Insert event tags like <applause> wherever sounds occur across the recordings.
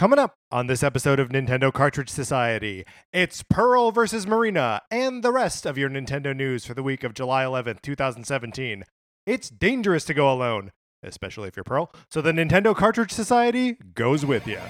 Coming up on this episode of Nintendo Cartridge Society, it's Pearl versus Marina and the rest of your Nintendo news for the week of July 11th, 2017. It's dangerous to go alone, especially if you're Pearl, so the Nintendo Cartridge Society goes with you.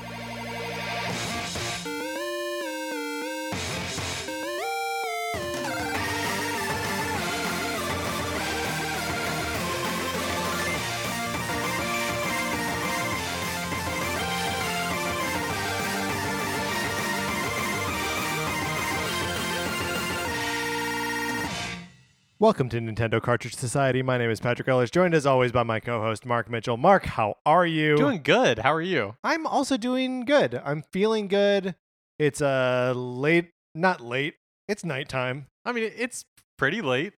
Welcome to Nintendo Cartridge Society. My name is Patrick Ellis, joined as always by my co-host Mark Mitchell. Mark, how are you? Doing good. How are you? I'm also doing good. I'm feeling good. It's uh late, not late. It's nighttime. I mean, it's pretty late.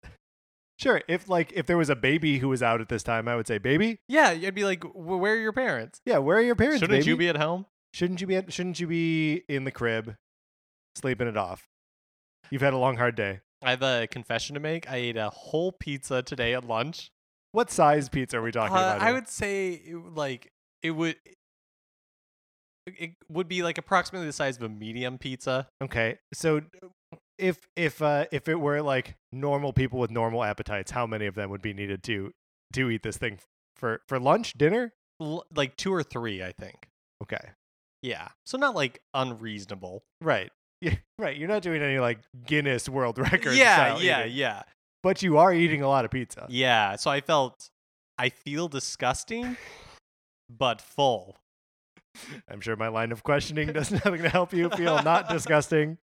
Sure, if like if there was a baby who was out at this time, I would say, "Baby, Yeah, you'd be like, "W- "Where are your parents? yeah, where are your parents? Shouldn't baby? you be at home?" Shouldn't you be? At, shouldn't you be in the crib, sleeping it off? You've had a long, hard day. I have a confession to make. I ate a whole pizza today at lunch. What size pizza are we talking Uh, about? I would say, it, like, it would. It would be like approximately the size of a medium pizza. Okay, so if if uh if it were like normal people with normal appetites, how many of them would be needed to to eat this thing for for lunch, dinner? L- like two or three, I think. Okay, Yeah. So not like unreasonable. right, yeah, <laughs> right. You're not doing any like Guinness World <laughs> Records. yeah, yeah, eating, yeah. but you are eating a lot of pizza. Yeah. So I felt, I feel disgusting, but full. <laughs> I'm sure my line of questioning does nothing to help you feel not disgusting.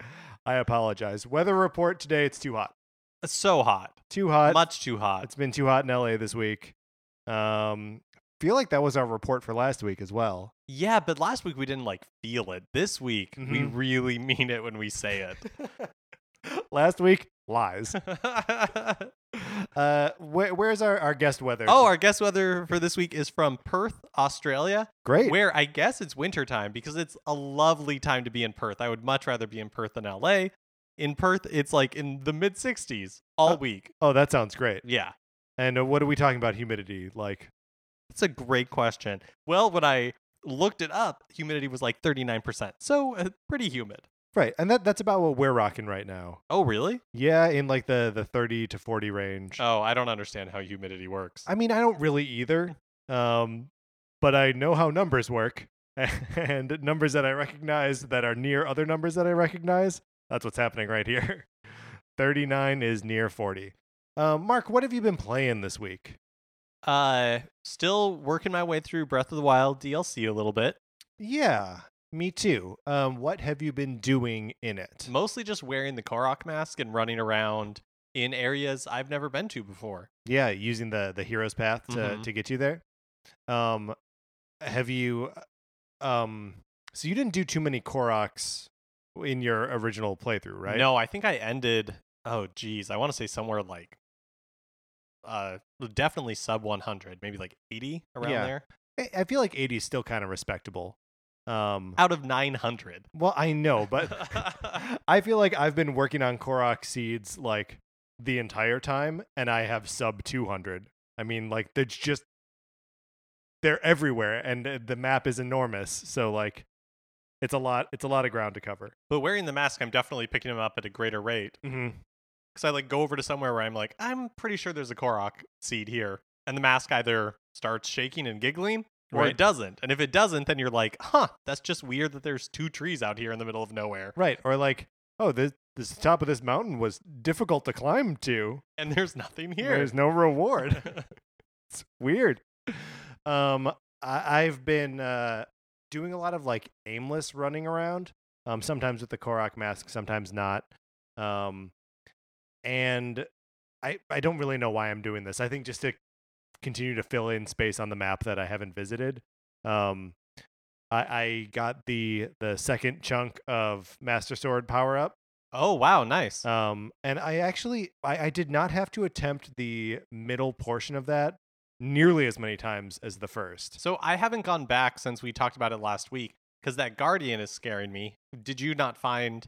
I apologize. Weather report today. It's too hot. So hot. Too hot. Much too hot. It's been too hot in LA this week. Um, feel like that was our report for last week as well. Yeah, but last week we didn't like feel it. This week we Mhm. really <laughs> mean it when we say it. <laughs> last week, lies. <laughs> Uh, where, where's our, our guest weather? oh, our guest weather for this week is from Perth, Australia, great. where I guess it's wintertime because it's a lovely time to be in Perth. I would much rather be in Perth than LA. In Perth, it's like in the mid 60s all Uh, week. oh, that sounds great. Yeah. And uh, what are we talking about? Humidity, like That's a great question. Well, when I looked it up, humidity was like 39%. So uh, pretty humid. right, and that that's about what we're rocking right now. Oh, really? Yeah, in like the the thirty to forty range. Oh, I don't understand how humidity works. I mean, I don't really either. Um, but I know how numbers work, <laughs> and numbers that I recognize that are near other numbers that I recognize. That's what's happening right here. <laughs> Thirty nine is near forty. Um, Mark, what have you been playing this week? Uh, still working my way through Breath of the Wild DLC a little bit. Yeah, me too. Um, what have you been doing in it? Mostly just wearing the Korok mask and running around in areas I've never been to before. Yeah, using the the hero's path to Mhm. to get you there. Um, have you? Um, so you didn't do too many Koroks in your original playthrough, right? No, I think I ended. Oh, geez, I want to say somewhere like, uh, definitely sub 100, maybe like 80 around Yeah. there, I- I feel like 80 is still kind of respectable. Um, out of 900. well, I know, but <laughs> <laughs> I feel like I've been working on Korok seeds like the entire time, and I have sub 200. I mean, like they're just they're everywhere, and uh, the map is enormous. So like, it's a lot. It's a lot of ground to cover. but wearing the mask, I'm definitely picking them up at a greater rate Mm-hmm. Because I like go over to somewhere where I'm like, I'm pretty sure there's a Korok seed here, and the mask either starts shaking and giggling. Or Right. it doesn't. And if it doesn't, then you're like, huh, that's just weird that there's two trees out here in the middle of nowhere. Right, or like, oh, this this top of this mountain was difficult to climb to. And there's nothing here. There's no reward. <laughs> it's weird. Um, I, I've been uh, doing a lot of like aimless running around. Um, sometimes with the Korok mask, sometimes not. Um, and I I don't really know why I'm doing this. I think just to continue to fill in space on the map that I haven't visited. Um, I I got the the second chunk of Master Sword power up. oh, wow, nice. Um, and I actually I, I did not have to attempt the middle portion of that nearly as many times as the first. So I haven't gone back since we talked about it last week because that guardian is scaring me. Did you not find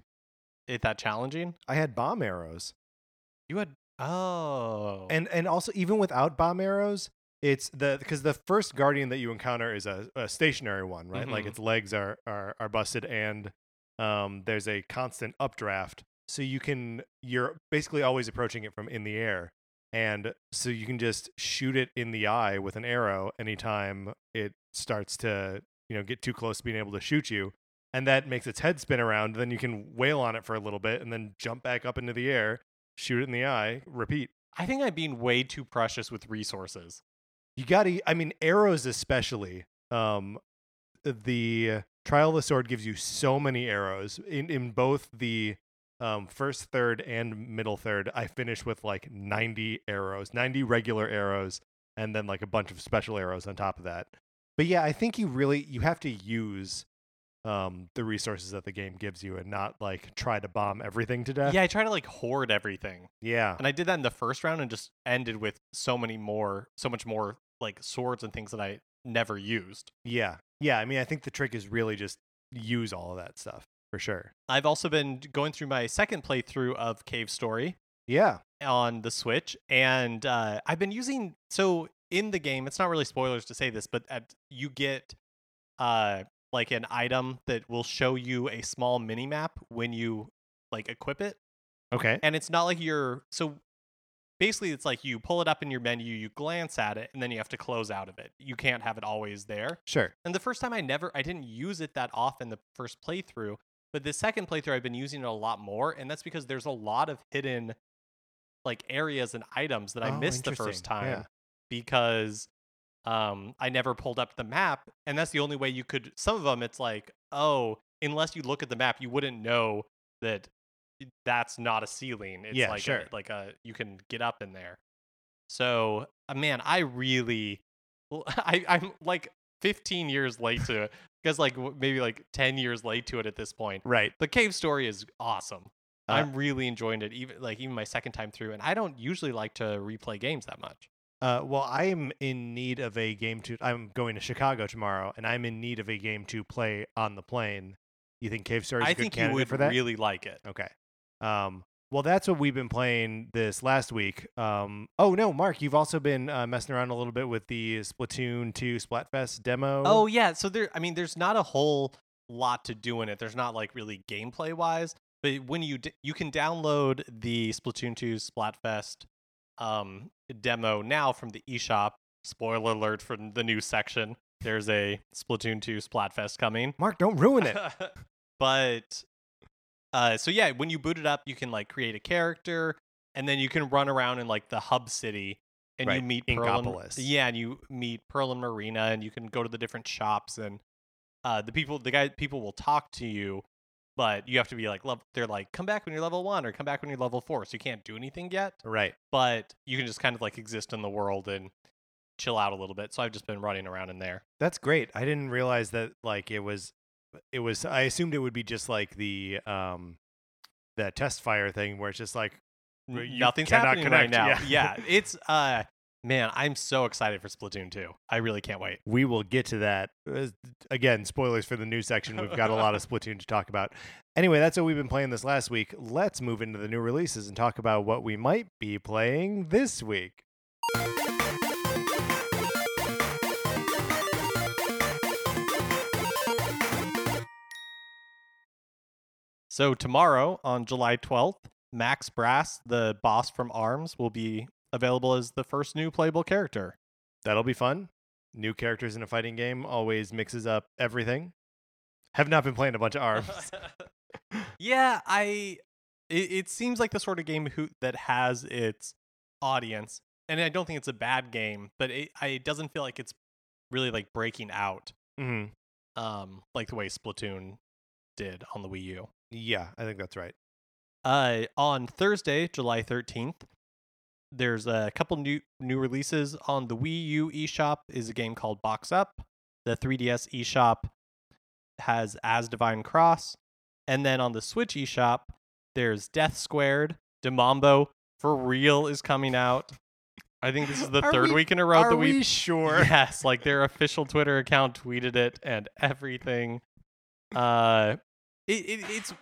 it that challenging? I had bomb arrows. You had oh, And and also even without bomb arrows, It's the because the first guardian that you encounter is a, a stationary one, right? Like Mhm. its legs are are are busted, and um, there's a constant updraft, so you can you're basically always approaching it from in the air, and so you can just shoot it in the eye with an arrow anytime it starts to you know get too close to being able to shoot you, and that makes its head spin around. Then you can wail on it for a little bit, and then jump back up into the air, shoot it in the eye, repeat. I think I'm being way too precious with resources. You gotta, I mean, arrows especially. Um, the Trial of the Sword gives you so many arrows in in both the um first third and middle third. I finished with like ninety arrows, ninety regular arrows, and then like a bunch of special arrows on top of that. But yeah, I think you really you have to use um the resources that the game gives you and not like try to bomb everything to death. Yeah, I try to like hoard everything. yeah, And I did that in the first round and just ended with so many more, so much more like swords and things that I never used. yeah, yeah. I mean, I think the trick is really just use all of that stuff for sure. I've also been going through my second playthrough of Cave Story Yeah. on the Switch, and uh, I've been using so in the game. It's not really spoilers to say this, but at, you get uh like an item that will show you a small mini map when you like equip it, Okay. and it's not like you're so. Basically, it's like you pull it up in your menu, you glance at it, and then you have to close out of it. You can't have it always there. Sure. And the first time I never I didn't use it that often the first playthrough, but the second playthrough I've been using it a lot more, and that's because there's a lot of hidden like areas and items that I Oh, missed the first time Yeah. because um I never pulled up the map, and that's the only way you could some of them it's like, "Oh, unless you look at the map, you wouldn't know that that's not a ceiling. It's Yeah, like sure. a, like a you can get up in there." So, uh, man, I really <laughs> I, I'm like 15 years late to it <laughs> because like maybe like 10 years late to it at this point. Right. The cave story is awesome. Uh, I'm really enjoying it, even like even my second time through. And I don't usually like to replay games that much. Uh, well, I am in need of a game to. I'm going to Chicago tomorrow, and I'm in need of a game to play on the plane. You think Cave Story is I a good think you would for that? really like it. Okay. Um, well, that's what we've been playing this last week. Um, oh no, Mark, you've also been uh, messing around a little bit with the Splatoon 2 Splatfest demo. Oh yeah, so there. I mean, there's not a whole lot to do in it. There's not like really gameplay wise, but when you d- you can download the Splatoon 2 Splatfest um, demo now from the eShop. Spoiler alert for the new section. There's a Splatoon 2 Splatfest coming. Mark, don't ruin it. <laughs> but uh, so yeah, when you boot it up, you can like create a character, and then you can run around in like the hub city, and you meet Pearl and, Inkopolis. yeah, and you meet Pearl and Marina, and you can go to the different shops, and uh, the people, the guy, people will talk to you, but you have to be like, lev- they're like, come back when you're level one, or come back when you're level four, so you can't do anything yet, right. but you can just kind of like exist in the world and chill out a little bit. So I've just been running around in there. That's great. I didn't realize that like it was it was I assumed it would be just like the um the test fire thing where it's just like you nothing's happening right now. yeah. Yeah. it's uh man, I'm so excited for Splatoon 2. I really can't wait. we will get to that. Again, spoilers for the new section. We've got a lot of <laughs> Splatoon to talk about. Anyway, that's what we've been playing this last week. Let's move into the new releases and talk about what we might be playing this week. So tomorrow on July 12th, Max Brass, the boss from ARMS, will be available as the first new playable character. That'll be fun. New characters in a fighting game always mixes up everything. Have not been playing a bunch of <laughs> arms. yeah, I it, it seems like the sort of game who that has its audience. And I don't think it's a bad game, but it, I, it doesn't feel like it's really like breaking out hmm um like the way Splatoon did on the Wii U. Yeah, I think that's right. Uh, on Thursday, July 13th, there's a couple new new releases on the Wii U eShop is a game called Box Up. The 3DS eShop has Asdivine Cross, and then on the Switch eShop, there's Death Squared, De Mambo for real is coming out. I think this is the Are third we- week in a row that we we sure? Yes, like their official Twitter account tweeted it and everything. Uh, it, it it's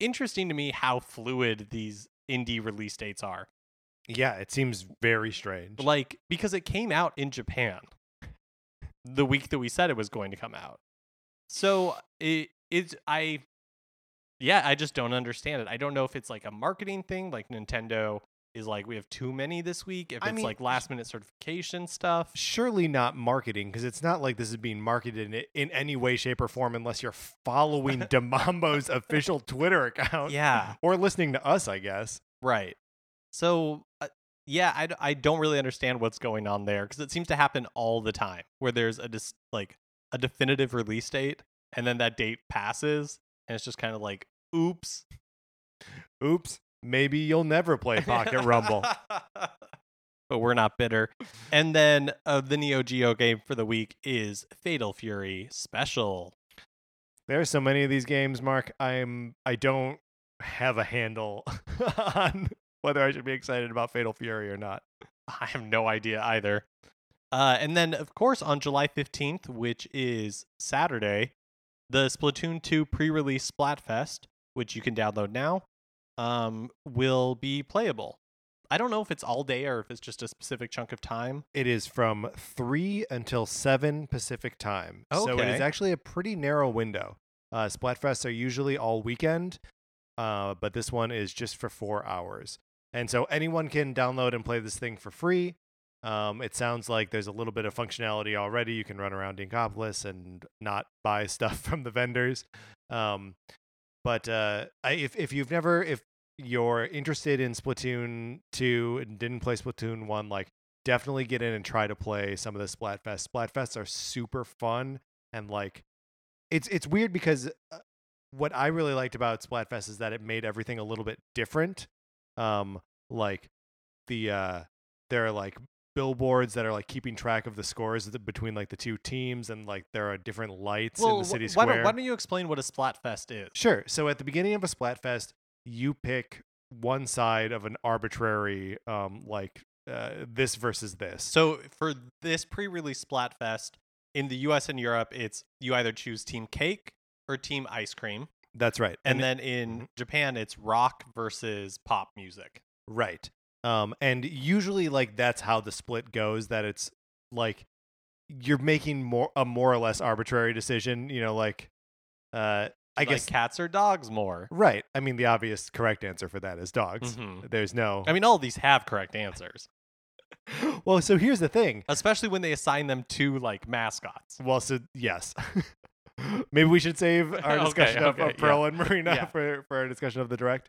interesting to me how fluid these indie release dates are. Yeah, it seems very strange. Like because it came out in Japan <laughs> the week that we said it was going to come out. So it it's I yeah, I just don't understand it. I don't know if it's like a marketing thing, like Nintendo is like we have too many this week. If I it's mean, like last minute certification stuff. Surely not marketing because it's not like this is being marketed in, in any way, shape, or form unless you're following <laughs> De Mambo's official Twitter account Yeah, or listening to us, I guess. right. So uh, yeah, I don't really understand what's going on there because it seems to happen all the time where there's a dis- like a definitive release date and then that date passes and it's just kind of like oops. Oops, maybe you'll never play Pocket Rumble. <laughs> but we're not bitter. And then uh, the Neo Geo game for the week is Fatal Fury Special. There's so many of these games, Mark. I'm I don't have a handle <laughs> on whether I should be excited about Fatal Fury or not. <laughs> I have no idea either. Uh, and then, of course, on July 15th, which is Saturday, the Splatoon 2 pre release Splatfest, which you can download now, um, will be playable. I don't know if it's all day or if it's just a specific chunk of time. It is from 3 until 7 Pacific time. So it is actually a pretty narrow window. Uh, Splatfests are usually all weekend, uh, but this one is just for four hours. And so anyone can download and play this thing for free. Um, it sounds like there's a little bit of functionality already. You can run around Inkopolis and not buy <laughs> stuff from the vendors. Um, but uh, if if you've never if you're interested in Splatoon 2 and didn't play Splatoon 1, like definitely get in and try to play some of the Splatfest. Splatfests are super fun and like it's it's weird because uh, what I really liked about Splatfest is that it made everything a little bit different. Um like the uh there are like billboards that are like keeping track of the scores between like the two teams and like there are different lights in the wh- city why, square. don't, why don't you explain what a Splatfest is? Sure. So at the beginning of a Splatfest, you pick one side of an arbitrary, um, like uh, this versus this. So for this pre-release Splatfest in the U.S. and Europe, it's you either choose Team Cake or Team Ice Cream, That's right. and, then in Mhm. Japan, it's rock versus pop music. right. Um, and usually like that's how the split goes. That it's like you're making more a more or less arbitrary decision. You know, like uh, I Like guess cats or dogs more. right. I mean, the obvious correct answer for that is dogs. Mhm. There's no. I mean, all of these have correct answers, <laughs> well, so here's the thing. especially when they assign them to like mascots. Well, so yes. <laughs> Maybe we should save <laughs> our Okay, discussion of, okay, of Pearl and Marina Yeah. for, for our discussion of the direct.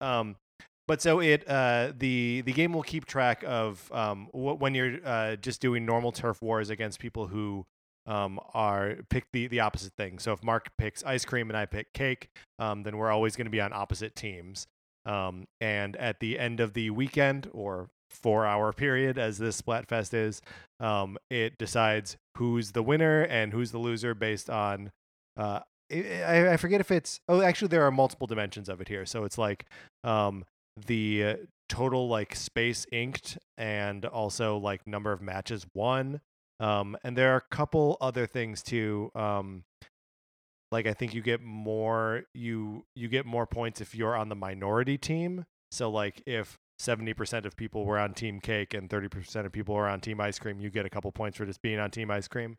Um, but so it uh, the the game will keep track of um, wh- when you're uh, just doing normal turf wars against people who um, are pick the the opposite thing. So if Mark picks ice cream and I pick cake, um, then we're always going to be on opposite teams. Um, and at the end of the weekend or four hour period, as this Splatfest is, um, it decides who's the winner and who's the loser based on. Uh, I- I, forget if it's. Oh, actually, there are multiple dimensions of it here. So it's like um, the total like space inked and also like number of matches won. Um, and there are a couple other things too. Um, like I think you get more you you get more points if you're on the minority team. So like if 70% of people were on team cake and 30% of people were on team ice cream, you get a couple points for just being on team ice cream.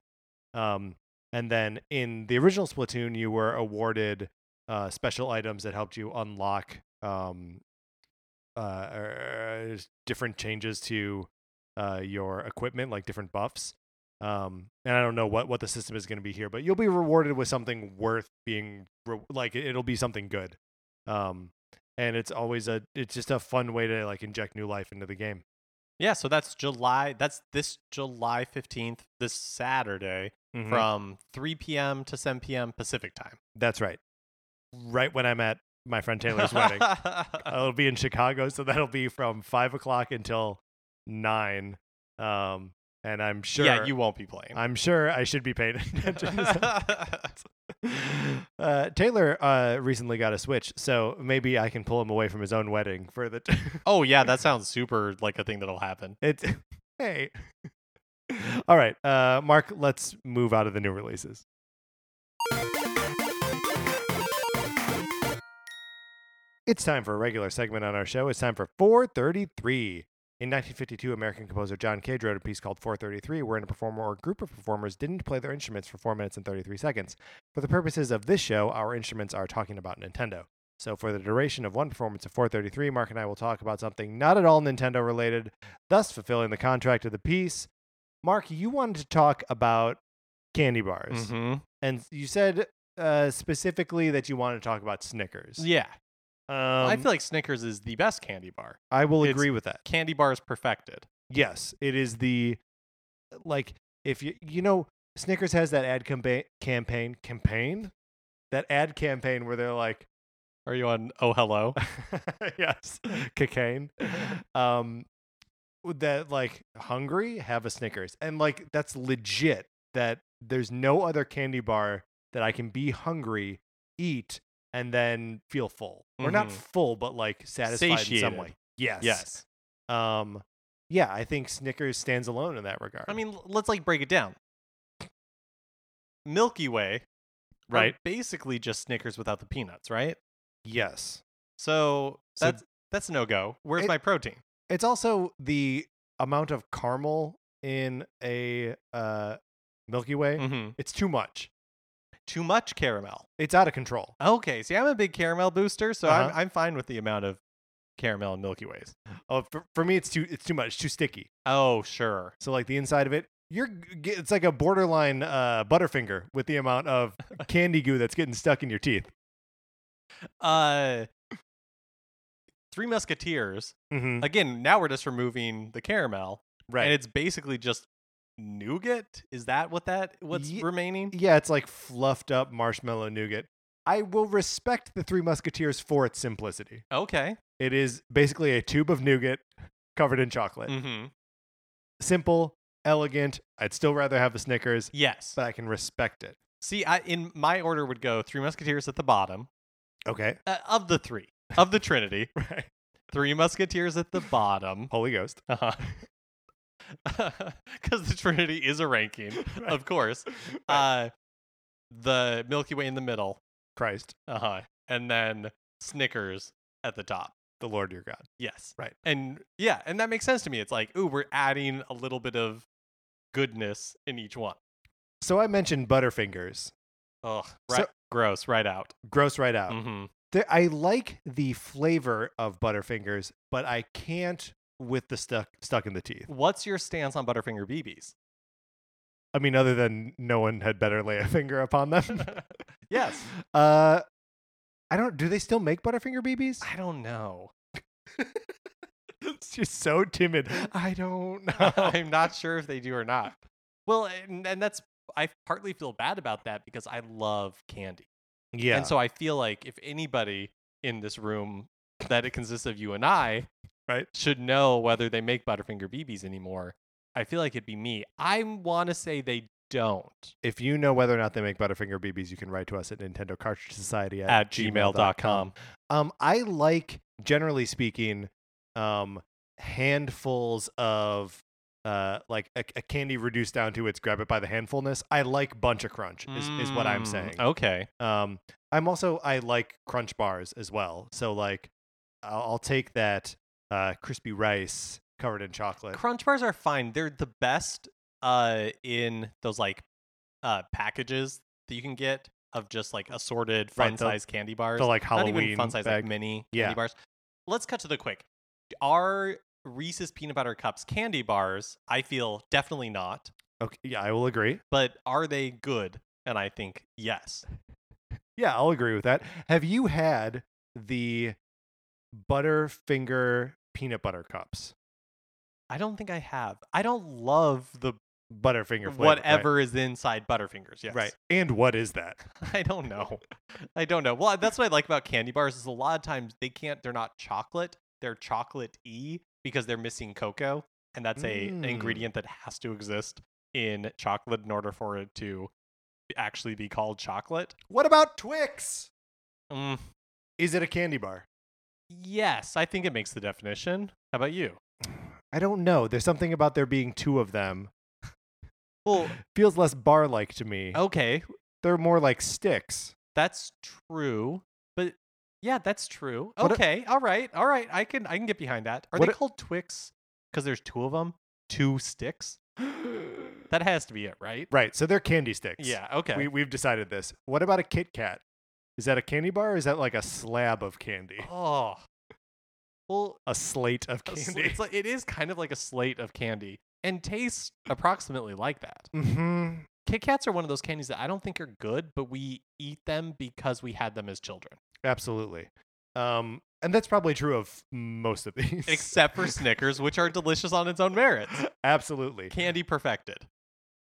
Um, and then in the original Splatoon, you were awarded uh, special items that helped you unlock um, uh, uh, different changes to uh, your equipment, like different buffs. Um, and I don't know what, what the system is going to be here, but you'll be rewarded with something worth being re- like it- it'll be something good. Um, and it's always a it's just a fun way to like inject new life into the game. Yeah, so that's July. That's this July fifteenth, this Saturday, Mhm. from three p.m. to seven p.m. Pacific time. That's right. Right when I'm at my friend Taylor's wedding. <laughs> I'll be in Chicago, so that'll be from five o'clock until nine. Um, and I'm sure. Yeah, you won't be playing. I'm sure I should be paying <laughs> attention. <laughs> <laughs> uh, Taylor uh, recently got a Switch, so maybe I can pull him away from his own wedding for the. <laughs> oh yeah, that sounds super like a thing that'll happen. it's <laughs> hey. All right, uh, Mark. Let's move out of the new releases. It's time for a regular segment on our show. It's time for 433. In 1952, American composer John Cage wrote a piece called 433, wherein a performer or group of performers didn't play their instruments for 4 minutes and 33 seconds. For the purposes of this show, our instruments are talking about Nintendo. So, for the duration of one performance of 433, Mark and I will talk about something not at all Nintendo related, thus fulfilling the contract of the piece. Mark, you wanted to talk about candy bars, Mhm. and you said uh, specifically that you wanted to talk about Snickers. Yeah. Um, I feel like Snickers is the best candy bar. I will it's- agree with that. Candy bar is perfected. Yes, it is the like if you you know Snickers has that ad campa- campaign campaign that ad campaign where they're like Are you on Oh Hello? <laughs> yes cocaine um that like hungry have a Snickers and like that's legit that there's no other candy bar that I can be hungry eat and then feel full or not Mhm. full but like satisfied in some way yes yes. um yeah i think snickers stands alone in that regard I mean, let's like break it down. Milky Way, Right. basically just Snickers without the peanuts, right? yes So, So- that's that's no go. Where's It- my protein? it's also the amount of caramel in a uh milky way hmm it's too much Too much caramel. it's out of control Okay, see, I'm a big caramel booster, so Uh-huh. I'm I'm fine with the amount of caramel and Milky Ways. oh for, for me it's too it's too much too sticky Oh, sure. so like the inside of it you're it's like a borderline uh butterfinger with the amount of <laughs> candy goo that's getting stuck in your teeth Uh, Three Musketeers. mm-hmm. Again, now we're just removing the caramel, right and it's basically just nougat. Is that what that what's Ye- remaining? Yeah, it's like fluffed up marshmallow nougat. I will respect the Three Musketeers for its simplicity. Okay. It is basically a tube of nougat covered in chocolate. Mm-hmm. Simple, elegant. I'd still rather have the Snickers, Yes. but I can respect it. See, I in my order would go Three Musketeers at the bottom Okay. uh, of the three of the Trinity. <laughs> Right. Three Musketeers at the bottom. Holy Ghost. Uh-huh. <laughs> Because the Trinity is a ranking, <laughs> of course. Uh, the Milky Way in the middle, Christ, uh huh, and then Snickers at the top. the Lord your God. Yes, Right. and yeah, and that makes sense to me. It's like, ooh, we're adding a little bit of goodness in each one. So I mentioned Butterfingers. So- right, gross, right out. Gross right out. hmm There- I like the flavor of Butterfingers, but I can't with the stuck stuck in the teeth. What's your stance on Butterfinger BBs? I mean, other than no one had better lay a finger upon them. <laughs> yes, <laughs> Uh, I don't. Do they still make Butterfinger BBs? I don't know. <laughs> She's so timid. I don't know. I'm not sure if they do or not. Well, and, and that's I partly feel bad about that because I love candy. yeah. And so I feel like if anybody in this room that it consists of you and I Right. should know whether they make Butterfinger BBs anymore, I feel like it'd be me. I want to say they don't if you know whether or not they make Butterfinger BBs, you can write to us at Nintendo Cartridge Society at, at gmail.com. Um, I like, generally speaking, um, handfuls of uh, like a, a candy reduced down to its grab it by the handfulness. I like Buncha Crunch is, is what I'm Mm, saying. Okay. Um, I'm also I like Crunch bars as well. So like, I'll, I'll take that uh, crispy rice covered in chocolate. Crunch bars are fine. They're the best uh in those like uh packages that you can get of just like assorted fun the- sized candy bars. the like Not Halloween even fun size like mini Yeah. candy bars. Let's cut to the quick. Are Reese's peanut butter cups candy bars? I feel definitely not. Okay, yeah, I will agree. But are they good? And I think yes. <laughs> Yeah, I'll agree with that. Have you had the Butterfinger peanut butter cups? I don't think I have. I don't love the Butterfinger flavor, right. whatever is inside Butterfingers. Yes. Right. And what is that? <laughs> I don't know. I don't know. Well, that's what I like about candy bars is a lot of times they can't. They're not chocolate. They're chocolate e because they're missing cocoa, and that's a an Mm. ingredient that has to exist in chocolate in order for it to actually be called chocolate. What about Twix? Mm, Is it a candy bar? Yes, I think it makes the definition. How about you? I don't know. There's something about there being two of them. Well, <laughs> Feels less bar like to me. okay, They're more like sticks. that's true. But yeah, that's true. What a- Okay, all right, all right. I can I can get behind that. Are What they a- called Twix because there's two of them, two sticks. <gasps> That has to be it, right? right. So they're candy sticks. Yeah. Okay. We we've decided this. What about a Kit Kat? Is that a candy bar or is that like a slab of candy? <laughs> oh. Well, A slate of a sl- candy. it's like it is kind of like a slate of candy and tastes approximately like that. mm-hmm. Kit Kats are one of those candies that I don't think are good, but we eat them because we had them as children. Absolutely. Um, and that's probably true of most of these. Except for <laughs> Snickers, which are delicious on its own merits. Absolutely. Candy perfected.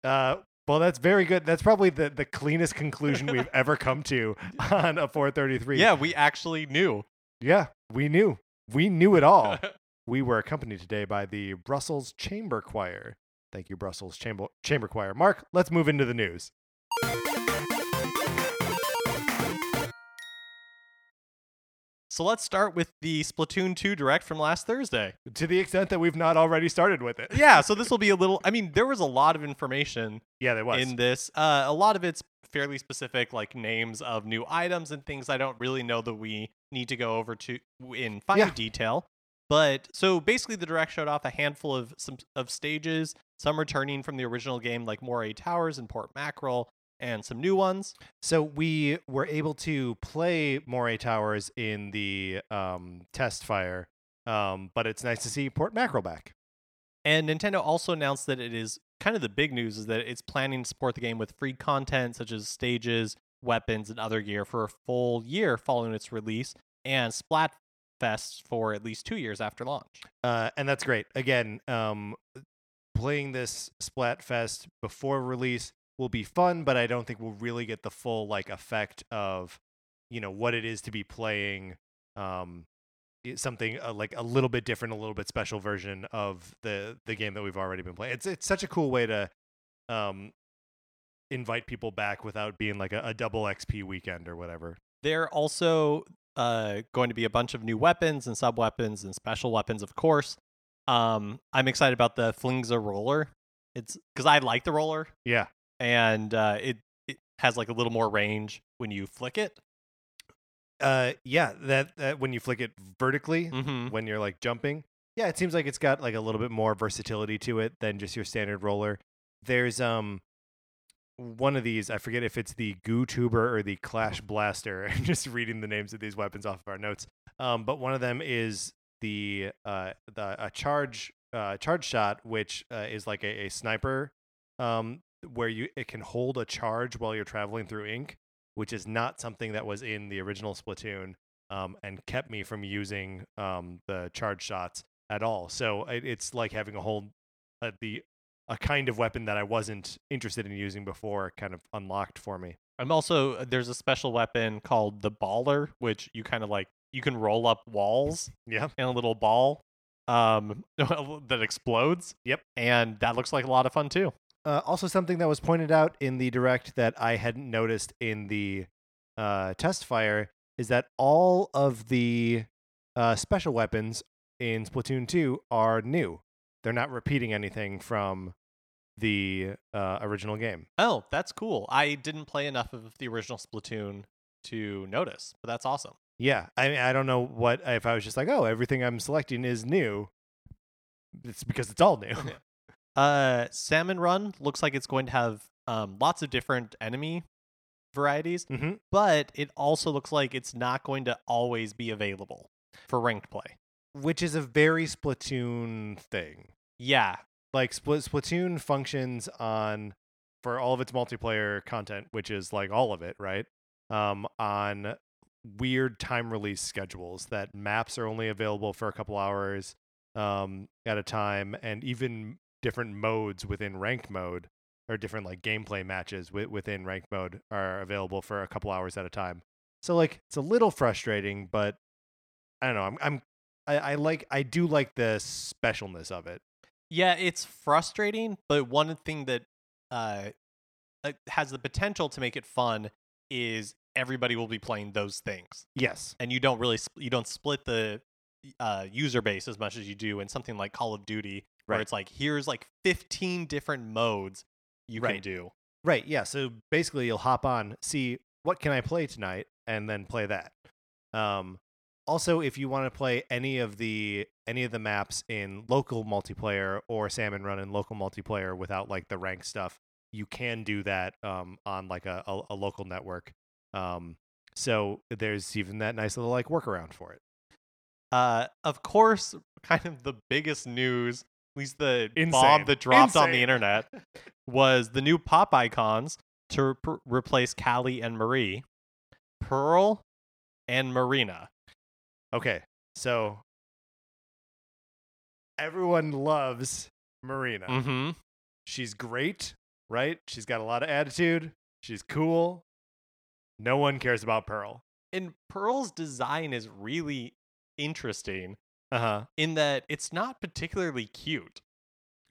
Uh, well, that's very good. That's probably the, the cleanest conclusion we've <laughs> ever come to on a 433. Yeah, we actually knew. Yeah, we knew. We knew it all. <laughs> we were accompanied today by the Brussels Chamber Choir. Thank you, Brussels Chamber Chamber Choir. Mark, let's move into the news. So let's start with the Splatoon 2 direct from last Thursday. To the extent that we've not already started with it. Yeah, so this <laughs> will be a little I mean, there was a lot of information Yeah, there was. in this. Uh, a lot of it's fairly specific, like names of new items and things I don't really know that we need to go over to in fine Yeah. detail. But so basically, the direct showed off a handful of some of stages, some returning from the original game, like Moray Towers and Port Mackerel, and some new ones. So we were able to play Moray Towers in the um, test fire, um, but it's nice to see Port Mackerel back. And Nintendo also announced that it is kind of the big news is that it's planning to support the game with free content such as stages, weapons, and other gear for a full year following its release, and Splatfest for at least two years after launch. Uh, and that's great. Again, um, playing this Splatfest before release will be fun, but I don't think we'll really get the full like effect of, you know, what it is to be playing um, something uh, like a little bit different, a little bit special version of the the game that we've already been playing. It's it's such a cool way to um, invite people back without being like a, a double XP weekend or whatever. There also uh, going to be a bunch of new weapons and sub weapons and special weapons, of course. Um, I'm excited about the Flingza roller. It's because I like the roller, Yeah. And uh, it it has like a little more range when you flick it. Uh, yeah. That, that when you flick it vertically, Mm-hmm. when you're like jumping. Yeah, it seems like it's got like a little bit more versatility to it than just your standard roller. There's um one of these, I forget if it's the Goo Tuber or the Clash Blaster. <laughs> I'm just reading the names of these weapons off of our notes. Um, but one of them is the uh the a charge uh charge shot, which uh, is like a, a sniper um where you it can hold a charge while you're traveling through ink, which is not something that was in the original Splatoon um, and kept me from using um, the charge shots at all. So it, it's like having a whole uh, the a kind of weapon that I wasn't interested in using before kind of unlocked for me. I'm also uh, there's a special weapon called the baller, which you kind of like you can roll up walls Yeah. in a little ball um <laughs> that explodes. Yep. And that looks like a lot of fun too. Uh, also, something that was pointed out in the direct that I hadn't noticed in the uh, test fire is that all of the uh, special weapons in Splatoon 2 are new. They're not repeating anything from the uh, original game. Oh, that's cool. I didn't play enough of the original Splatoon to notice, but that's awesome. Yeah, I mean, I don't know what if I was just like, oh, everything I'm selecting is new. It's because it's all new. Uh, Salmon Run looks like it's going to have um, lots of different enemy varieties, hmm but it also looks like it's not going to always be available for ranked play. Which is a very Splatoon thing. Yeah, Like Spl- Splatoon functions on for all of its multiplayer content, which is like all of it, right? Um, on weird time release schedules that maps are only available for a couple hours um, at a time, and even different modes within ranked mode or different like gameplay matches wi- within ranked mode are available for a couple hours at a time. So like it's a little frustrating, but I don't know. I'm, I'm I, I like I do like the specialness of it. yeah, it's frustrating, but one thing that uh, uh, has the potential to make it fun is everybody will be playing those things. Yes. and you don't really sp- you don't split the uh, user base as much as you do in something like Call of Duty, where Right. it's like here's like 15 different modes you can do. Right. Yeah. So basically, you'll hop on, see what can I play tonight, and then play that. Um, also, if you want to play any of the any of the maps in local multiplayer or Salmon Run in local multiplayer without like the rank stuff, you can do that um, on like a, a, a local network. Um, so there's even that nice little like workaround for it. Uh, of course, <laughs> kind of the biggest news, at least the bomb that dropped on the internet, was the new pop icons to re- replace Callie and Marie, Pearl, and Marina. Okay, so everyone loves Marina. Mm-hmm. She's great, right? She's got a lot of attitude. She's cool. No one cares about Pearl. And Pearl's design is really interesting Uh huh. in that it's not particularly cute.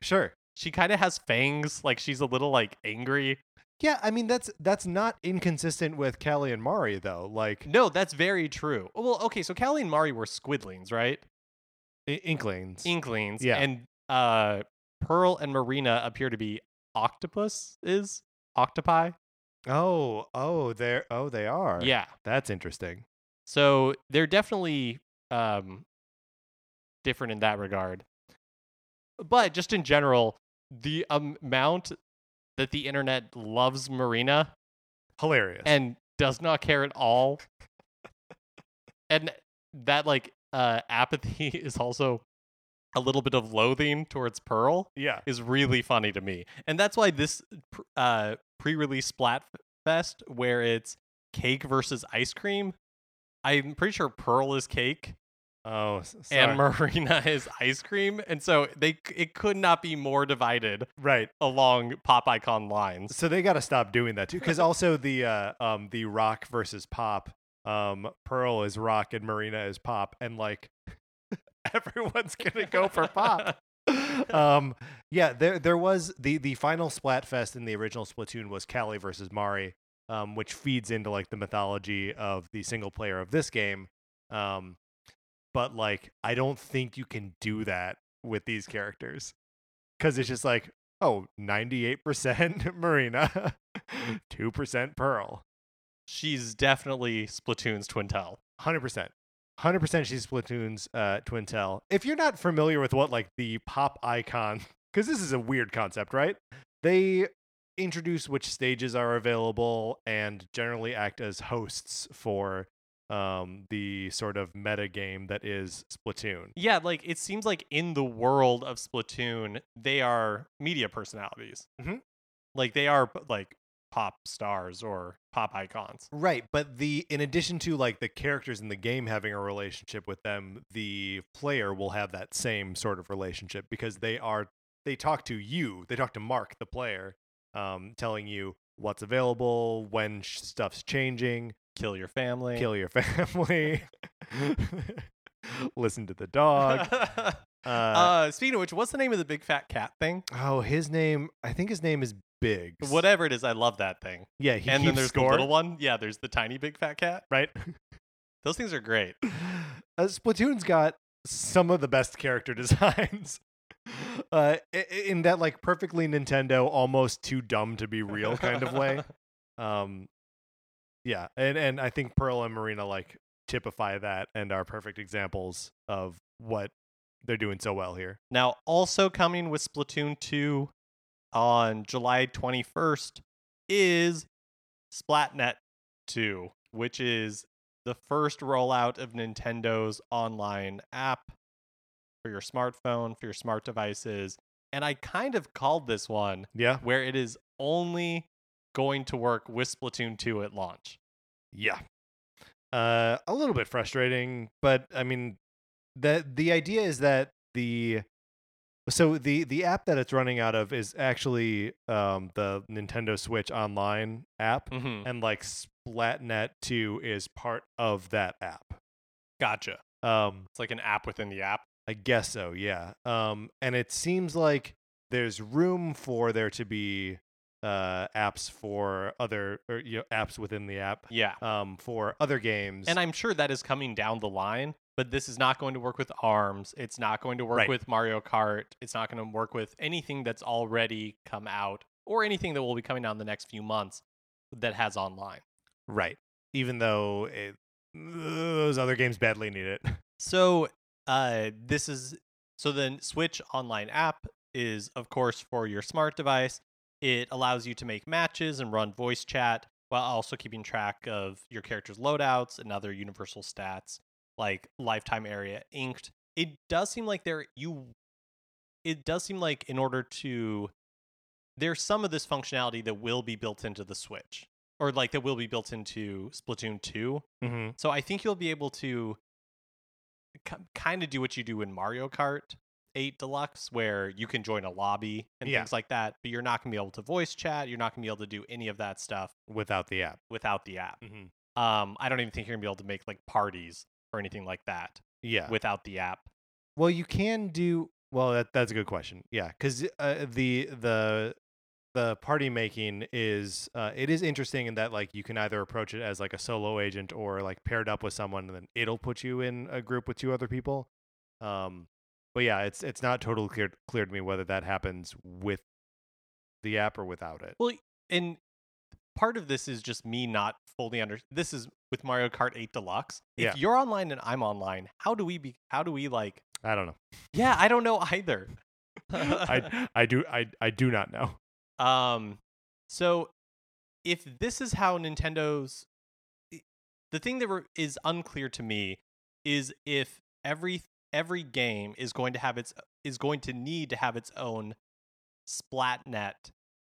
Sure. She kind of has fangs, like she's a little like angry. Yeah, I mean that's that's not inconsistent with Callie and Marie though. Like No, that's very true. Well, okay, so Callie and Mari were squidlings, right? I- Inklings. Inklings. Yeah. And uh Pearl and Marina appear to be octopus is octopi. oh, oh, they're oh they are. Yeah. that's interesting. So they're definitely um different in that regard. But just in general, the amount that the internet loves Marina Hilarious. and does not care at all. <laughs> and that like uh apathy <laughs> is also a little bit of loathing towards Pearl yeah, is really funny to me. And that's why this uh pre-release Splatfest where it's cake versus ice cream, I'm pretty sure Pearl is cake oh, s- and. Marina is <laughs> ice cream, and so they it could not be more divided right. along pop icon lines. So they got to stop doing that too, because also the uh, um the rock versus pop, um Pearl is rock and Marina is pop, and like <laughs> everyone's gonna go for pop. <laughs> um yeah there there was the the final splatfest in the original splatoon was Callie versus Marie um which feeds into like the mythology of the single player of this game um but like I don't think you can do that with these characters cuz it's just like oh 98% <laughs> Marina <laughs> 2% Pearl She's definitely Splatoon's Twintel. Hundred percent. Hundred percent. She's Splatoon's uh, twin tail. If you're not familiar with what like the pop icon, <laughs> because this is a weird concept, right? They introduce which stages are available and generally act as hosts for um, the sort of meta game that is Splatoon. Yeah, like it seems like in the world of Splatoon, they are media personalities. Mhm. Like they are like pop stars or pop icons. Right, but the in addition to like the characters in the game having a relationship with them, the player will have that same sort of relationship because they are they talk to you, they talk to Mark the player, um, telling you what's available, when sh- stuff's changing, Kill your family. kill your <laughs> family, <laughs> listen to the dog. <laughs> uh, Uh, speaking of which, what's the name of the big fat cat thing? oh, his name, I think his name is Biggs. Whatever it is, I love that thing. Yeah, he and then there's score, the little one. Yeah, there's the tiny big fat cat. right? Those things are great. Uh, Splatoon's got some of the best character designs. Uh, in that like perfectly Nintendo, almost too dumb to be real kind of way. Um, yeah, and and I think Pearl and Marina like typify that and are perfect examples of what they're doing so well here. Now, also coming with Splatoon 2 on July 21st is Splatnet 2, which is the first rollout of Nintendo's online app for your smartphone, for your smart devices. And I kind of called this one Yeah, where it is only going to work with Splatoon 2 at launch. yeah. Uh, a little bit frustrating, but I mean, the the idea is that the so the the app that it's running out of is actually um the Nintendo Switch Online app, Mm-hmm. and like Splatnet 2 is part of that app. Gotcha. Um, It's like an app within the app. I guess so, yeah. Um, and it seems like there's room for there to be uh apps for other or you know apps within the app Yeah. um for other games. And I'm sure that is coming down the line, but this is not going to work with ARMS. It's not going to work Right. with Mario Kart. It's not going to work with anything that's already come out or anything that will be coming out in the next few months that has online. right. Even though it those other games badly need it. <laughs> So uh, this is so the Switch online app is of course for your smart device. It allows you to make matches and run voice chat while also keeping track of your character's loadouts and other universal stats like lifetime area inked. It does seem like there you it does seem like in order to there's some of this functionality that will be built into the Switch or like that will be built into Splatoon 2. Mm-hmm. So I think you'll be able to k- kind of do what you do in Mario Kart 8 Deluxe, where you can join a lobby and Yeah. things like that, but you're not going to be able to voice chat. You're not going to be able to do any of that stuff Without the app. without the app. Mm-hmm. Um, I don't even think you're going to be able to make like parties or anything like that Yeah. without the app. Well, you can do. Well, that, that's a good question. Yeah, because uh, the the the party making is uh, it is interesting in that like you can either approach it as like a solo agent or like paired up with someone, and then it'll put you in a group with two other people. Um, but yeah, it's it's not totally clear clear to me whether that happens with the app or without it. Well, and part of this is just me not fully under. This is with Mario Kart 8 Deluxe. If Yeah. you're online and I'm online, how do we be? How do we like? I don't know. Yeah, I don't know either. <laughs> I I do I I do not know. Um, so if this is how Nintendo's, the thing that re- is unclear to me is if every every game is going to have its is going to need to have its own Splatnet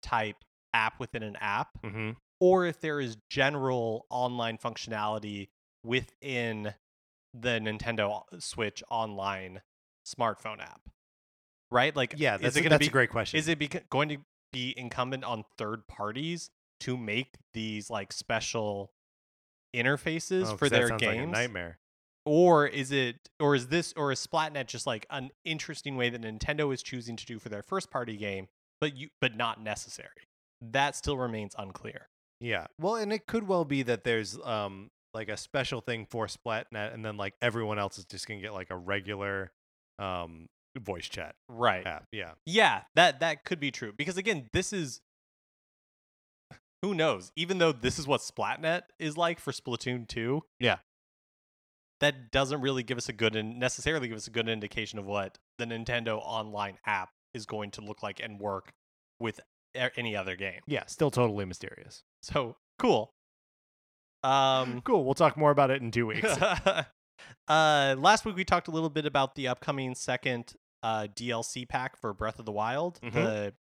type app within an app, Mm-hmm. or if there is general online functionality within the Nintendo Switch online smartphone app. Right? Like, Yeah, is it gonna that's be a great question. is it beca- going to be incumbent on third parties to make these like special interfaces Oh, for their sounds like a games nightmare. Or is it or is this or is splatnet just like an interesting way that nintendo is choosing to do for their first party game but you but not necessary that still remains unclear Yeah. Well, and it could well be that there's um like a special thing for Splatnet, and then like everyone else is just gonna get like a regular um voice chat right app. Yeah. yeah that that could be true because again this is who knows even though this is what splatnet is like for splatoon 2 Yeah. That doesn't really give us a good and necessarily give us a good indication of what the nintendo online app is going to look like and work with any other game Yeah. Still totally mysterious. so cool um <laughs> Cool. We'll talk more about it in two weeks. <laughs> uh, last week we talked a little bit about the upcoming second uh, DLC pack for Breath of the Wild, Mhm. the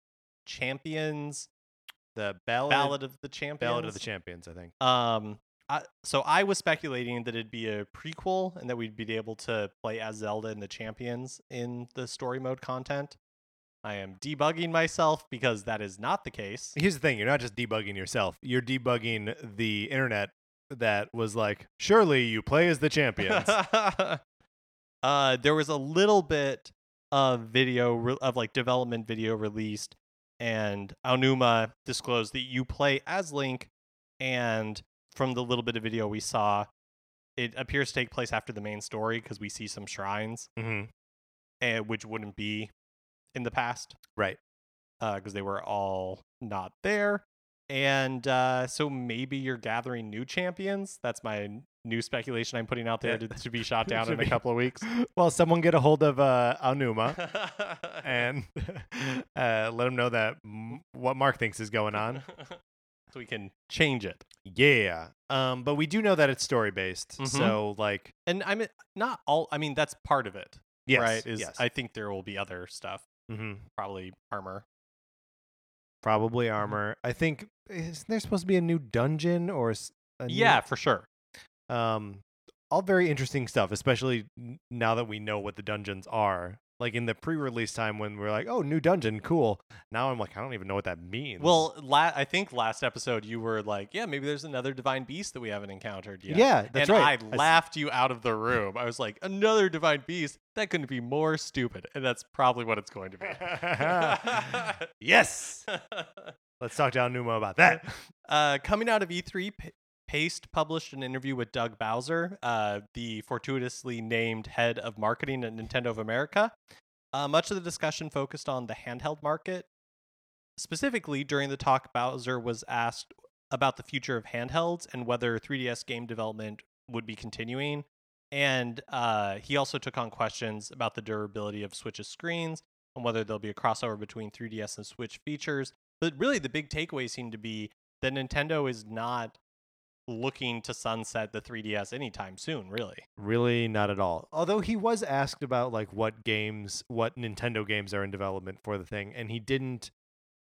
Champions the ballad, Ballad of the Champions. ballad of the champions. I think. Um, I, so I was speculating that it'd be a prequel and that we'd be able to play as Zelda and the Champions in the story mode content. I am debugging myself because that is not the case. Here's the thing: you're not just debugging yourself; you're debugging the internet that was like, surely you play as the champions. <laughs> uh, there was a little bit of video re- of like development video released, and Aonuma disclosed that you play as Link, and from the little bit of video we saw, it appears to take place after the main story because we see some shrines, hmm and which wouldn't be in the past Right. because they were all not there. And uh, so maybe you're gathering new champions. That's my new speculation I'm putting out there to, to be <laughs> shot down in a couple of weeks. <laughs> Well, someone get a hold of uh, Aonuma <laughs> and uh, let him know that m- what Mark thinks is going on. so we can change it. Yeah. Um, but we do know that it's story based. Mhm. So like, And I mean, not all. I mean, that's part of it, yes, right? Is yes. I think there will be other stuff, hmm probably armor. Probably armor. I think is there supposed to be a new dungeon or new- Yeah, for sure. um, all very interesting stuff, especially now that we know what the dungeons are. Like in the pre-release time when we're like, "Oh, new dungeon, cool." Now I'm like, I don't even know what that means. Well, la- I think last episode you were like, "Yeah, maybe there's another divine beast that we haven't encountered yet." yeah, that's and right. I s- laughed you out of the room. I was like, another divine beast? That couldn't be more stupid. And that's probably what it's going to be. <laughs> yes. <laughs> Let's talk to Aonuma about that. uh, coming out of E3, P- Paste published an interview with Doug Bowser, uh, the fortuitously named head of marketing at Nintendo of America. Uh, much of the discussion focused on the handheld market. Specifically, during the talk, Bowser was asked about the future of handhelds and whether 3DS game development would be continuing. And uh, he also took on questions about the durability of Switch's screens and whether there'll be a crossover between 3DS and Switch features. But really, the big takeaway seemed to be that Nintendo is not looking to sunset the 3DS anytime soon, really. Really, not at all. Although he was asked about like what games, what Nintendo games are in development for the thing, and he didn't.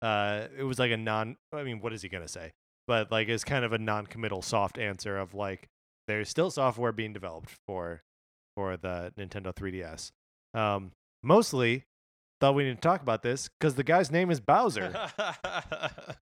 Uh, it was like a non. I mean, what is he gonna say? But like, it's kind of a non-committal, soft answer of like, there's still software being developed for for the Nintendo 3DS. Um, mostly, thought we need to talk about this because the guy's name is Bowser. <laughs>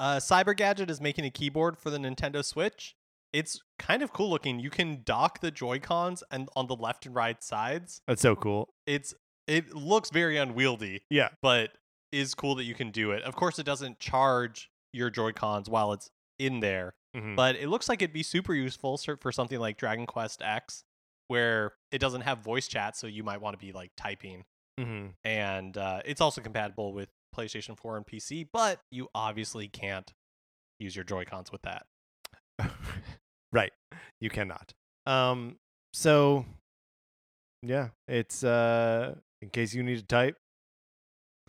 uh, Cyber Gadget is making a keyboard for the Nintendo Switch. It's kind of cool looking. You can dock the Joy Cons and on the left and right sides. That's so cool. It's it looks very unwieldy, Yeah. but is cool that you can do it. Of course, it doesn't charge your Joy Cons while it's in there, Mhm. but it looks like it'd be super useful for something like Dragon Quest X, where it doesn't have voice chat, so you might want to be like typing. Mhm. And uh, it's also compatible with PlayStation 4 and PC, but you obviously can't use your Joy Cons with that. <laughs> right. You cannot. Um. So, yeah, it's uh in case you need to type.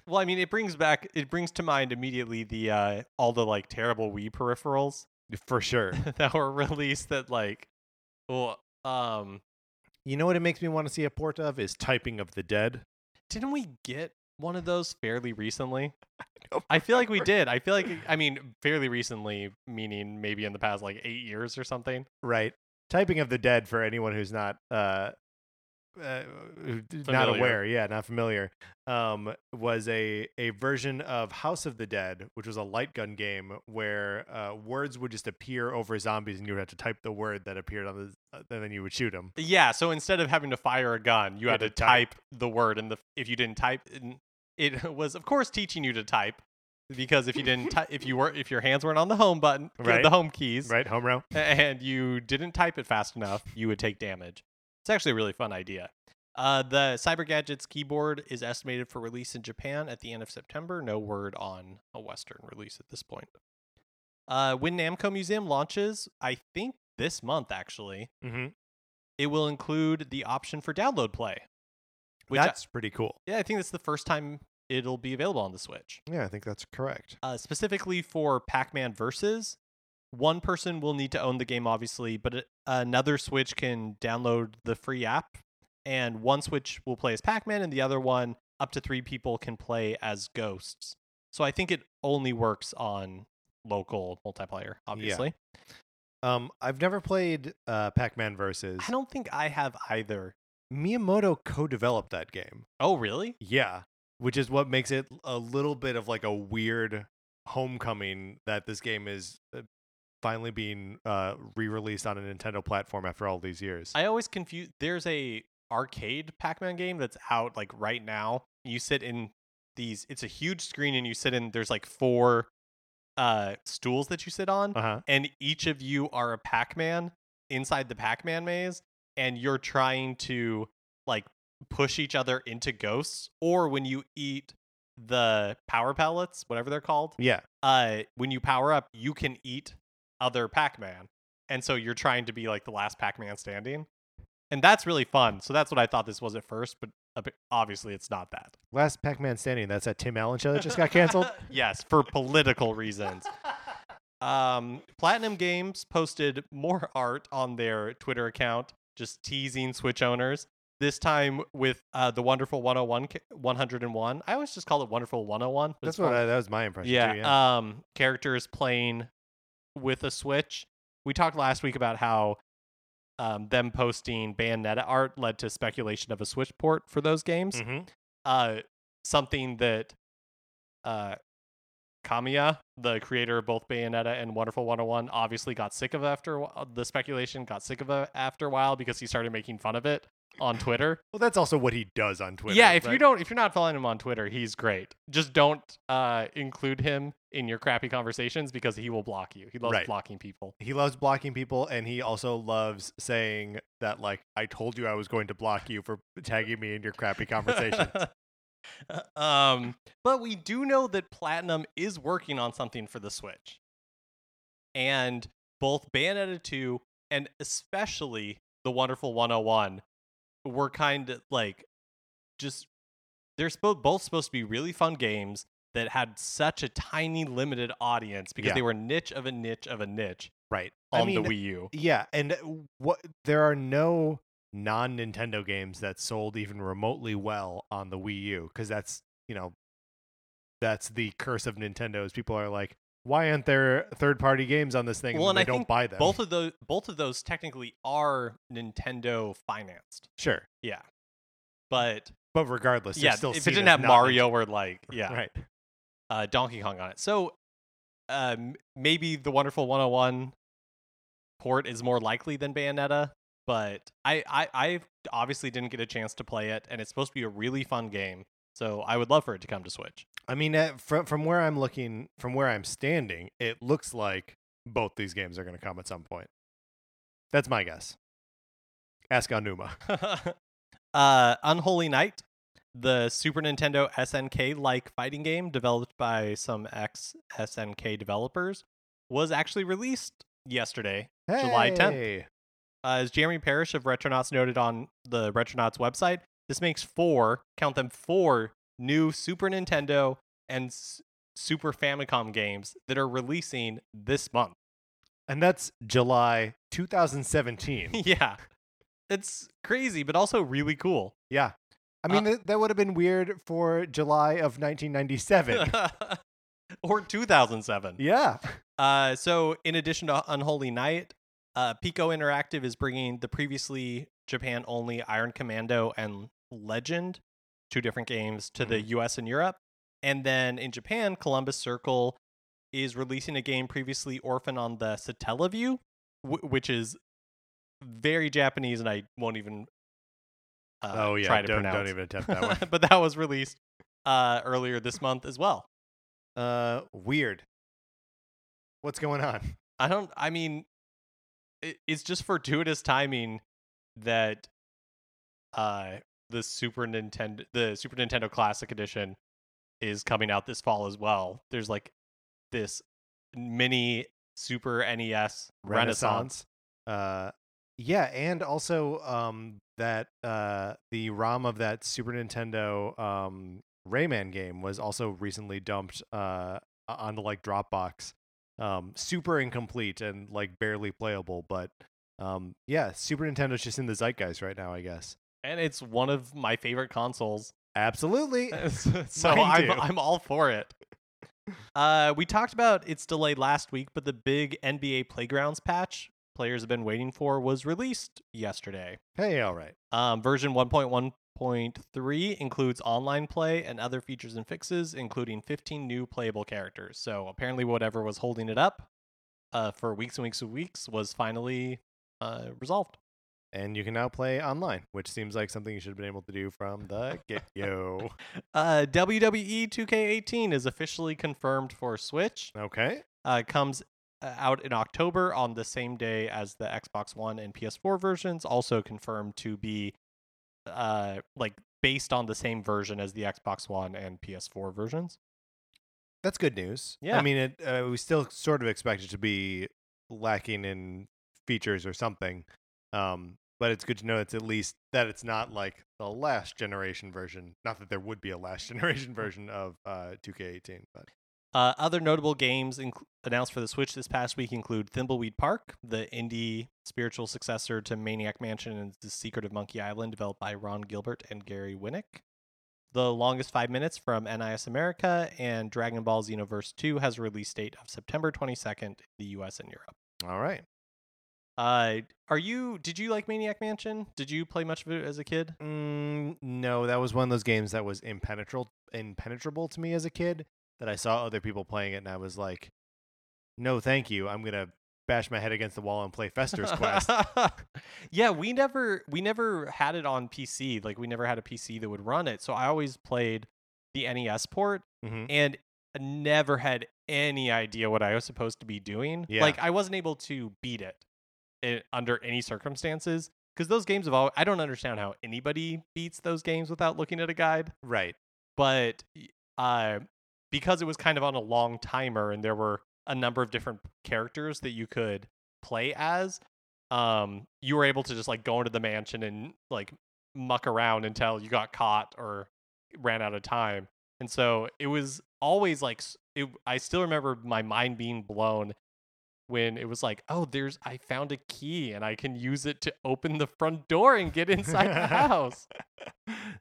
Well, I mean, it brings back it brings to mind immediately the uh, all the like terrible Wii peripherals For sure. <laughs> that were released that like, well, um, you know what it makes me want to see a port of is Typing of the Dead. didn't we get one of those fairly recently? <laughs> I feel like we did. I feel like I mean fairly recently, meaning maybe in the past like eight years or something. Right. Typing of the Dead for anyone who's not uh, uh not aware, yeah, not familiar. Um was a a version of House of the Dead, which was a light gun game where uh words would just appear over zombies and you would have to type the word that appeared on the uh, and then you would shoot them. Yeah, so instead of having to fire a gun, you had to type the word, and the if you didn't type, it <laughs> was of course teaching you to type because if you didn't type, if you were if your hands weren't on the home button, <laughs> Right. the home keys, Right, home row? and you didn't type it fast enough, you would take damage. It's actually a really fun idea. Uh, the Cyber Gadgets keyboard is estimated for release in Japan at the end of September. No word on a Western release at this point. Uh, when Namco Museum launches, I think this month actually, Mm-hmm. it will include the option for download play. Which I- That's pretty cool. yeah, I think that's the first time it'll be available on the Switch. Yeah, I think that's correct. Uh, specifically for Pac-Man Versus, one person will need to own the game, obviously, but another Switch can download the free app, and one Switch will play as Pac-Man, and the other one, up to three people, can play as ghosts. So I think it only works on local multiplayer, obviously. Yeah. Um, I've never played uh, Pac-Man Versus. I don't think I have either. Miyamoto co-developed that game. Oh, really? Yeah, which is what makes it a little bit of like a weird homecoming that this game is uh, finally being uh, re-released on a Nintendo platform after all these years. I always confuse. There's a arcade Pac-Man game that's out like right now. You sit in these. It's a huge screen, and you sit in. There's like four uh stools that you sit on, Uh huh. and each of you are a Pac-Man inside the Pac-Man maze, and you're trying to like push each other into ghosts. Or when you eat the power pellets, whatever they're called, Yeah. uh, when you power up, you can eat other Pac-Man, and so you're trying to be like the last Pac-Man standing, and that's really fun. So that's what I thought this was at first, but obviously it's not that. Last Pac-Man standing. That's that Tim Allen show that just got <laughs> canceled. yes, for political reasons. <laughs> Um, Platinum Games posted more art on their Twitter account, just teasing Switch owners. This time with uh, the wonderful 101, 101. I always just call it wonderful 101. That's what I, that was my impression. yeah, Too, yeah. um characters playing with a switch we talked last week about how um, them posting bayonetta art led to speculation of a switch port for those games Mhm. uh something that uh Kamiya, the creator of both Bayonetta and Wonderful 101, obviously got sick of after the speculation, got sick of it after a while because he started making fun of it on Twitter. Well, that's also what he does on Twitter. Yeah, if you don't, if you're not following him on Twitter, he's great. Just don't uh, include him in your crappy conversations because he will block you. He loves Right. blocking people. he loves blocking people, and he also loves saying that, like, I told you I was going to block you for tagging me in your crappy <laughs> conversations. <laughs> um, but we do know that Platinum is working on something for the Switch, and both Bayonetta 2 and especially the wonderful 101 were kind of like just they're spo- both supposed to be really fun games that had such a tiny limited audience because Yeah. they were niche of a niche of a niche Right. on I mean, the Wii U. Yeah, and what there are no non Nintendo games that sold even remotely well on the Wii U because that's you know that's the curse of Nintendo is people are like, why aren't there third party games on this thing? Well, and and they I don't buy them. Both of those both of those technically are Nintendo financed. sure, Yeah. But but regardless, yeah, still if it didn't have Mario or like yeah, <laughs> right? uh, Donkey Kong on it. So um, maybe the Wonderful 101 port is more likely than Bayonetta, but I, I I obviously didn't get a chance to play it, and it's supposed to be a really fun game. So I would love for it to come to Switch. I mean, uh, from from where I'm looking, from where I'm standing, it looks like both these games are going to come at some point. That's my guess. Ask Aonuma. <laughs> uh, Unholy Night, the Super Nintendo SNK like fighting game developed by some ex SNK developers, was actually released yesterday, July 10th. Uh, as Jeremy Parrish of Retronauts noted on the Retronauts website, this makes four, count them four, new Super Nintendo and S- Super Famicom games that are releasing this month. And that's July 2017. <laughs> yeah. It's crazy, but also really cool. yeah. I mean, th- that would have been weird for July of 1997. <laughs> or 2007. yeah. Uh, so, in addition to Unholy Night, uh, Piko Interactive is bringing the previously Japan only Iron Commando and Legend, two different games, to the US and Europe. And then in Japan, Columbus Circle is releasing a game previously orphaned on the Satellaview, w- which is very Japanese, and I won't even uh, oh, yeah. try to don't, pronounce. don't even attempt that one. <laughs> but that was released uh, earlier this month as well. uh, weird. What's going on? I don't. I mean, it's just fortuitous timing that uh the Super Nintendo, the Super Nintendo Classic Edition, is coming out this fall as well. There's like this mini Super NES Renaissance. Uh, yeah, and also um, that uh, the ROM of that Super Nintendo um, Rayman game was also recently dumped uh, onto like Dropbox. Um, super incomplete and like barely playable, but um, yeah, Super Nintendo's just in the zeitgeist right now, I guess. and it's one of my favorite consoles. Absolutely. <laughs> <laughs> so I'm. I'm all for it. Uh, we talked about its delay last week, but the big NBA Playgrounds patch players have been waiting for was released yesterday. Hey, all right. Um, version 1.1.3 includes online play and other features and fixes, including 15 new playable characters. So apparently, whatever was holding it up uh, for weeks and weeks and weeks was finally uh, resolved. And you can now play online, which seems like something you should have been able to do from the get go. <laughs> Uh, WWE 2K18 is officially confirmed for Switch. okay. Uh, comes uh, out in October on the same day as the Xbox One and PS4 versions, also confirmed to be uh, like based on the same version as the Xbox One and PS4 versions. That's good news. Yeah. I mean, it, uh, we still sort of expect it to be lacking in features or something. Um, but it's good to know it's at least that it's not like the last generation version. Not that there would be a last <laughs> generation version of uh, 2K18, but Uh, other notable games inc- announced for the Switch this past week include Thimbleweed Park, the indie spiritual successor to Maniac Mansion and The Secret of Monkey Island, developed by Ron Gilbert and Gary Winnick. The Longest Five Minutes from NIS America and Dragon Ball Xenoverse 2 has a release date of September 22nd in the US and Europe. all right. Uh, are you? Did you like Maniac Mansion? Did you play much of it as a kid? Mm, no, that was one of those games that was impenetrable, impenetrable to me as a kid. That I saw other people playing it, and I was like, "No, thank you. I'm gonna bash my head against the wall and play Fester's Quest." <laughs> yeah, we never we never had it on PC. Like we never had a PC that would run it. So I always played the NES port hmm and never had any idea what I was supposed to be doing. Yeah. Like I wasn't able to beat it i- under any circumstances because those games have all I don't understand how anybody beats those games without looking at a guide. Right. But uh because it was kind of on a long timer and there were a number of different characters that you could play as, um, you were able to just like go into the mansion and like muck around until you got caught or ran out of time. And so it was always like it, I still remember my mind being blown when it was like, oh, there's I found a key and I can use it to open the front door and get inside the <laughs> house.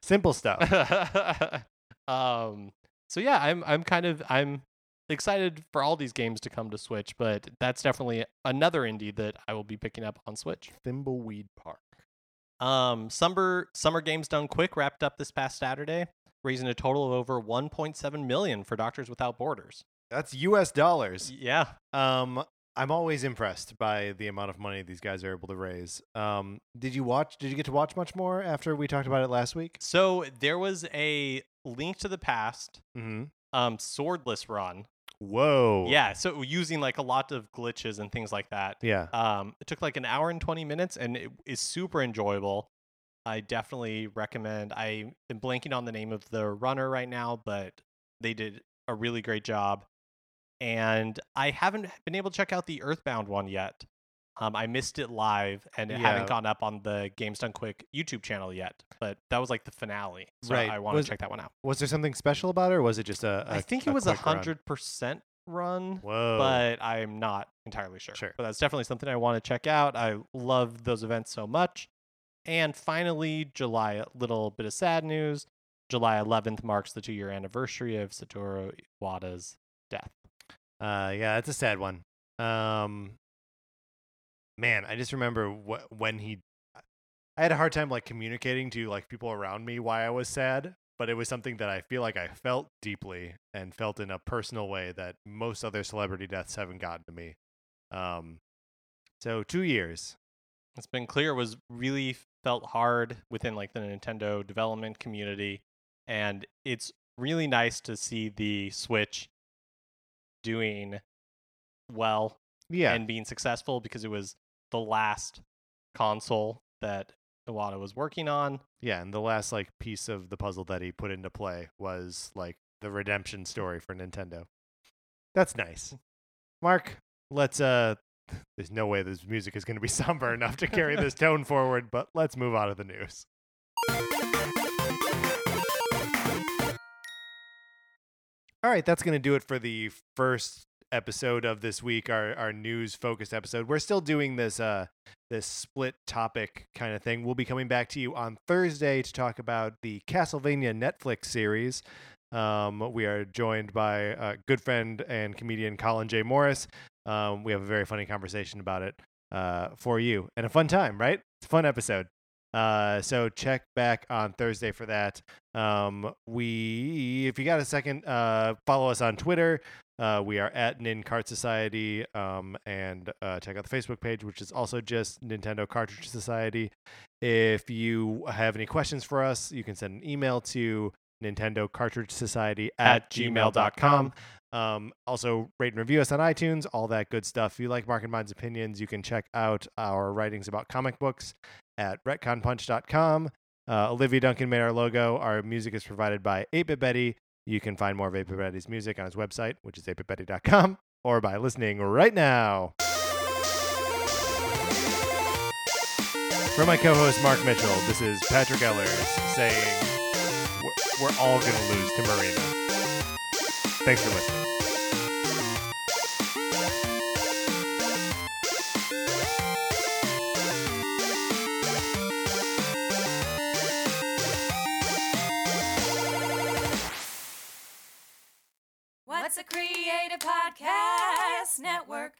Simple stuff. <laughs> um so yeah, I'm I'm kind of I'm excited for all these games to come to Switch, but that's definitely another indie that I will be picking up on Switch. Thimbleweed Park. Um Summer Summer Games Done Quick wrapped up this past Saturday, raising a total of over 1.7 million for Doctors Without Borders. That's U.S. dollars. Yeah. Um, I'm always impressed by the amount of money these guys are able to raise. Um, did you watch? Did you get to watch much more after we talked about it last week? So there was a Link to the Past Mm-hmm. um swordless run. Whoa. Yeah, so using like a lot of glitches and things like that. Yeah. Um, it took like an hour and 20 minutes and it is super enjoyable. I definitely recommend. I am blanking on the name of the runner right now, but they did a really great job. And I haven't been able to check out the Earthbound one yet. Um, I missed it live and it Yeah. haven't gone up on the Games Done Quick YouTube channel yet. But that was like the finale, so Right. I want to check that one out. Was there something special about it, or was it just a? I a- think it was a hundred percent run Whoa. but I'm not entirely sure. Sure. But that's definitely something I want to check out. I love those events so much. And finally, July, a little bit of sad news. July 11th marks the two year anniversary of Satoru Iwata's death. Uh, yeah, it's a sad one. Um, man, I just remember wh- when he. I had a hard time like communicating to like people around me why I was sad, but it was something that I feel like I felt deeply and felt in a personal way that most other celebrity deaths haven't gotten to me. Um, so two years. It's been clear it was really felt hard within like the Nintendo development community. And it's really nice to see the Switch doing well Yeah, and being successful because it was the last console that Iwata was working on. yeah, and the last like piece of the puzzle that he put into play was like the redemption story for Nintendo. That's nice. <laughs> Mark, let's uh <laughs> there's no way this music is going to be <laughs> somber enough to carry this tone forward, but let's move on to the news. All right, that's going to do it for the first episode of this week, our our news focused episode. We're still doing this uh this split topic kind of thing. We'll be coming back to you on Thursday to talk about the Castlevania Netflix series. Um, we are joined by a good friend and comedian Colin J. Morris. Um, we have a very funny conversation about it uh, for you and a fun time, right? It's a fun episode. Uh, so check back on Thursday for that. Um, we, if you got a second, uh, follow us on Twitter. Uh, we are at Nin Cart Society, um, and uh, check out the Facebook page, which is also just Nintendo Cartridge Society. If you have any questions for us, you can send an email to Nintendo Cartridge Society at, At gmail.com. Um, also, rate and review us on iTunes, all that good stuff. If you like Mark and Mind's opinions, you can check out our writings about comic books at retconpunch.com. Uh, Olivia Duncan made our logo. Our music is provided by 8-Bit Betty. You can find more of 8-Bit Betty's music on his website, which is 8bitbetty.com, or by listening right now. For my co-host Mark Mitchell, this is Patrick Ehlers saying we're all going to lose to Marina. Thanks for listening. That's a Creative Podcast Network.